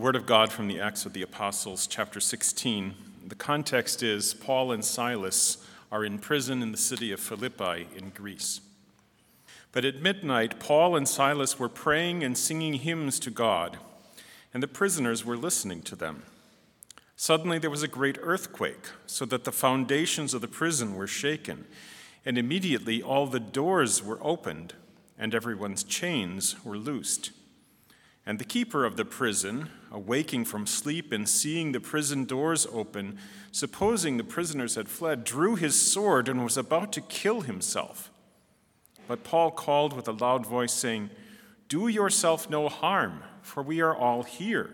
Word of God from the Acts of the Apostles, chapter 16. The context is Paul and Silas are in prison in the city of Philippi in Greece. But at midnight, Paul and Silas were praying and singing hymns to God, and the prisoners were listening to them. Suddenly there was a great earthquake, so that the foundations of the prison were shaken, and immediately all the doors were opened, and everyone's chains were loosed. And the keeper of the prison, awaking from sleep and seeing the prison doors open, supposing the prisoners had fled, drew his sword and was about to kill himself. But Paul called with a loud voice, saying, Do yourself no harm, for we are all here.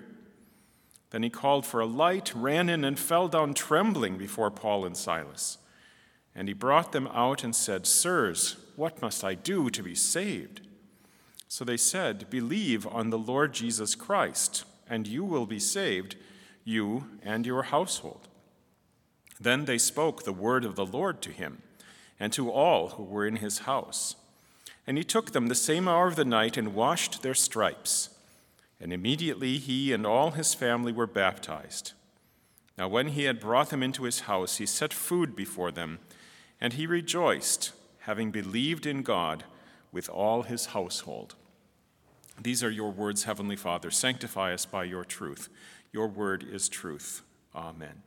Then he called for a light, ran in, and fell down trembling before Paul and Silas. And he brought them out and said, Sirs, what must I do to be saved? So they said, Believe on the Lord Jesus Christ, and you will be saved, you and your household. Then they spoke the word of the Lord to him and to all who were in his house. And he took them the same hour of the night and washed their stripes. And immediately he and all his family were baptized. Now, when he had brought them into his house, he set food before them, and he rejoiced, having believed in God with all his household. These are your words, Heavenly Father. Sanctify us by your truth. Your word is truth. Amen.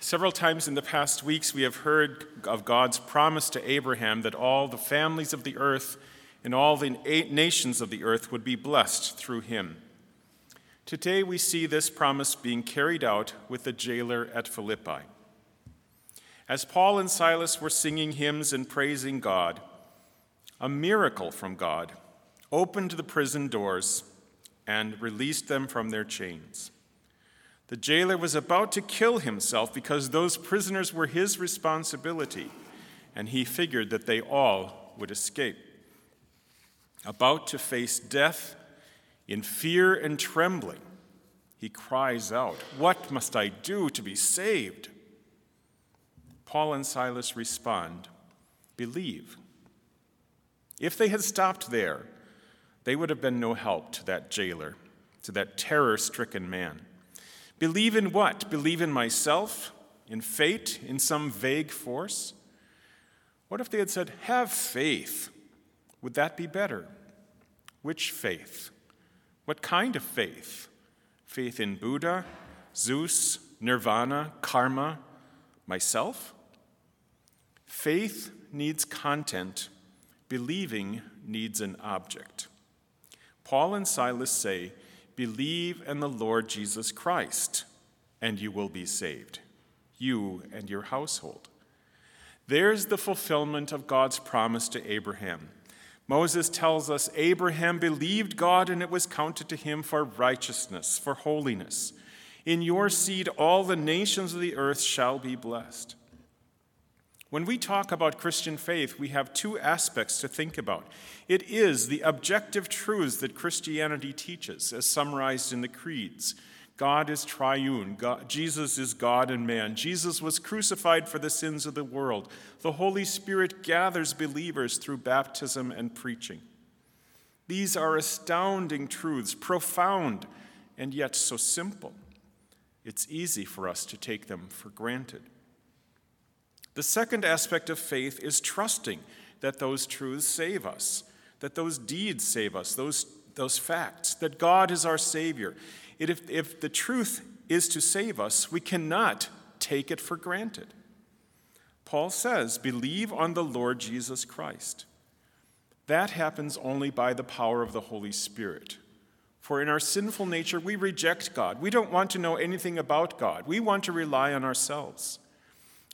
Several times in the past weeks, we have heard of God's promise to Abraham that all the families of the earth and all the nations of the earth would be blessed through him. Today, we see this promise being carried out with the jailer at Philippi. As Paul and Silas were singing hymns and praising God, a miracle from God opened the prison doors and released them from their chains. The jailer was about to kill himself because those prisoners were his responsibility, and he figured that they all would escape. About to face death in fear and trembling, he cries out, What must I do to be saved? Paul and Silas respond, Believe. If they had stopped there, they would have been no help to that jailer, to that terror stricken man. Believe in what? Believe in myself? In fate? In some vague force? What if they had said, Have faith? Would that be better? Which faith? What kind of faith? Faith in Buddha, Zeus, Nirvana, karma, myself? Faith needs content, believing needs an object. Paul and Silas say, Believe in the Lord Jesus Christ, and you will be saved, you and your household. There's the fulfillment of God's promise to Abraham. Moses tells us Abraham believed God and it was counted to him for righteousness, for holiness. In your seed, all the nations of the earth shall be blessed. When we talk about Christian faith, we have two aspects to think about. It is the objective truths that Christianity teaches, as summarized in the creeds. God is triune. God, Jesus is God and man. Jesus was crucified for the sins of the world. The Holy Spirit gathers believers through baptism and preaching. These are astounding truths, profound, and yet so simple. It's easy for us to take them for granted. The second aspect of faith is trusting that those truths save us, that those deeds save us, those, those facts, that God is our Savior. It, if, if the truth is to save us, we cannot take it for granted. Paul says, Believe on the Lord Jesus Christ. That happens only by the power of the Holy Spirit. For in our sinful nature, we reject God. We don't want to know anything about God. We want to rely on ourselves.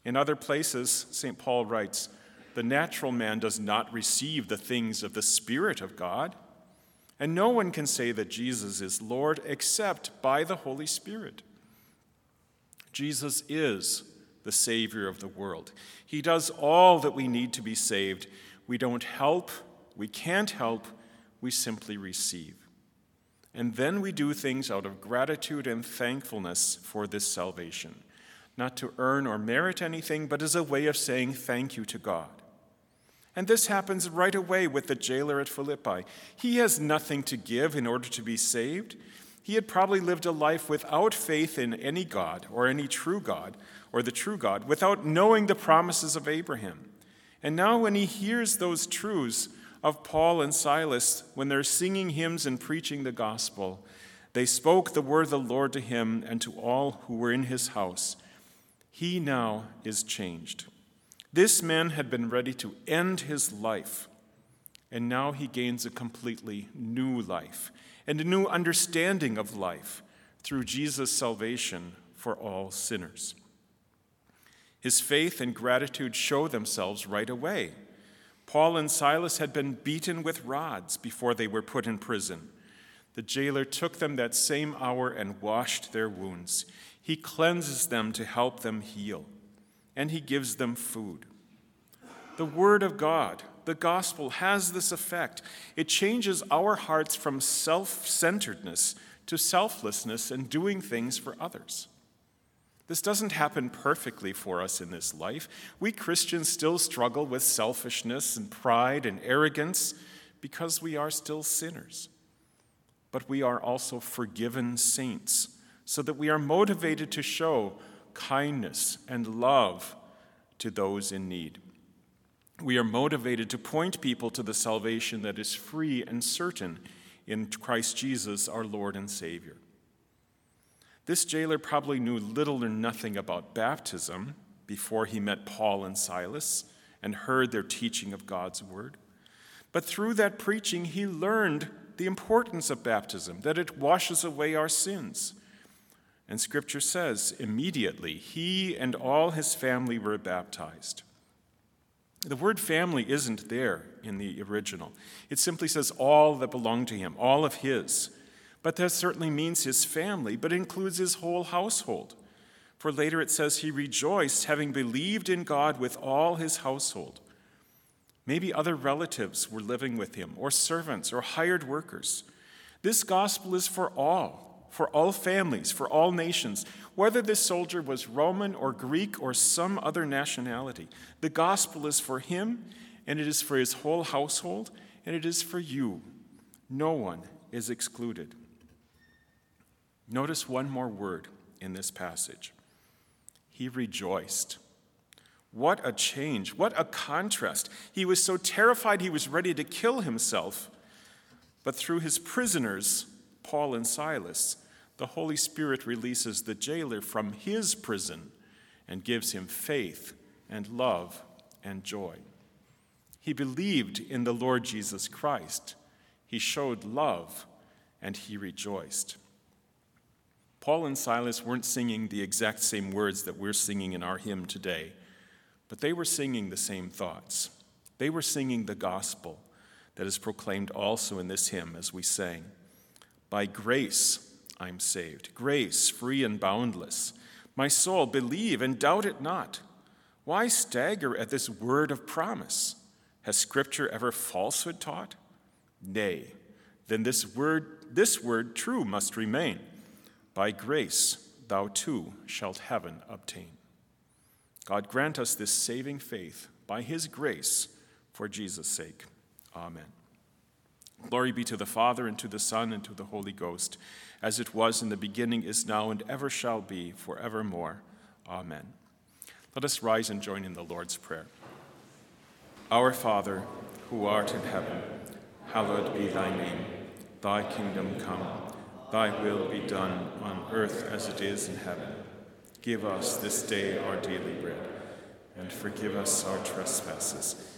In other places, St. Paul writes, The natural man does not receive the things of the Spirit of God, and no one can say that Jesus is Lord except by the Holy Spirit. Jesus is the Savior of the world. He does all that we need to be saved. We don't help, we can't help, we simply receive. And then we do things out of gratitude and thankfulness for this salvation not to earn or merit anything, but as a way of saying thank you to God. And this happens right away with the jailer at Philippi. He has nothing to give in order to be saved. He had probably lived a life without faith in any God or any true God or the true God, without knowing the promises of Abraham. And now, when he hears those truths of Paul and Silas, when they're singing hymns and preaching the gospel, they spoke the word of the Lord to him and to all who were in his house. He now is changed. This man had been ready to end his life, and now he gains a completely new life and a new understanding of life through Jesus' salvation for all sinners. His faith and gratitude show themselves right away. Paul and Silas had been beaten with rods before they were put in prison. The jailer took them that same hour and washed their wounds. He cleanses them to help them heal and he gives them food. The Word of God, the gospel, has this effect. It changes our hearts from self centeredness to selflessness and doing things for others. This doesn't happen perfectly for us in this life. We Christians still struggle with selfishness and pride and arrogance because we are still sinners. But we are also forgiven saints, so that we are motivated to show kindness, and love to those in need. We are motivated to point people to the salvation that is free and certain in Christ Jesus, our Lord and Savior. This jailer probably knew little or nothing about baptism before he met Paul and Silas and heard their teaching of God's word. But through that preaching, he learned the importance of baptism, that it washes away our sins, and scripture says, immediately he and all his family were baptized. The word family isn't there in the original. It simply says all that belong to him, all of his. But that certainly means his family, but includes his whole household. For later it says he rejoiced, having believed in God with all his household. Maybe other relatives were living with him, or servants, or hired workers. This gospel is for all for all families, for all nations, whether this soldier was Roman or Greek or some other nationality. The gospel is for him, and it is for his whole household, and it is for you. No one is excluded. Notice one more word in this passage. He rejoiced. What a change. What a contrast. He was so terrified he was ready to kill himself. But through his prisoners, Paul and Silas, the Holy Spirit releases the jailer from his prison and gives him faith and love and joy. He believed in the Lord Jesus Christ. He showed love and he rejoiced. Paul and Silas weren't singing the exact same words that we're singing in our hymn today, but they were singing the same thoughts. They were singing the gospel that is proclaimed also in this hymn as we sang. By grace I'm saved. Grace, free and boundless. My soul, believe and doubt it not. Why stagger at this word of promise? Has Scripture ever falsehood taught? Nay, then this word, this word true must remain. By grace thou too shalt heaven obtain. God grant us this saving faith by his grace for Jesus' sake. Amen. Glory be to the Father, and to the Son, and to the Holy Ghost, as it was in the beginning, is now, and ever shall be, forevermore. Amen. Let us rise and join in the Lord's Prayer. Our Father, who art in heaven, hallowed be thy name. Thy kingdom come, thy will be done on earth as it is in heaven. Give us this day our daily bread, and forgive us our trespasses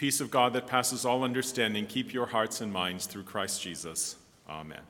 Peace of God that passes all understanding keep your hearts and minds through Christ Jesus. Amen.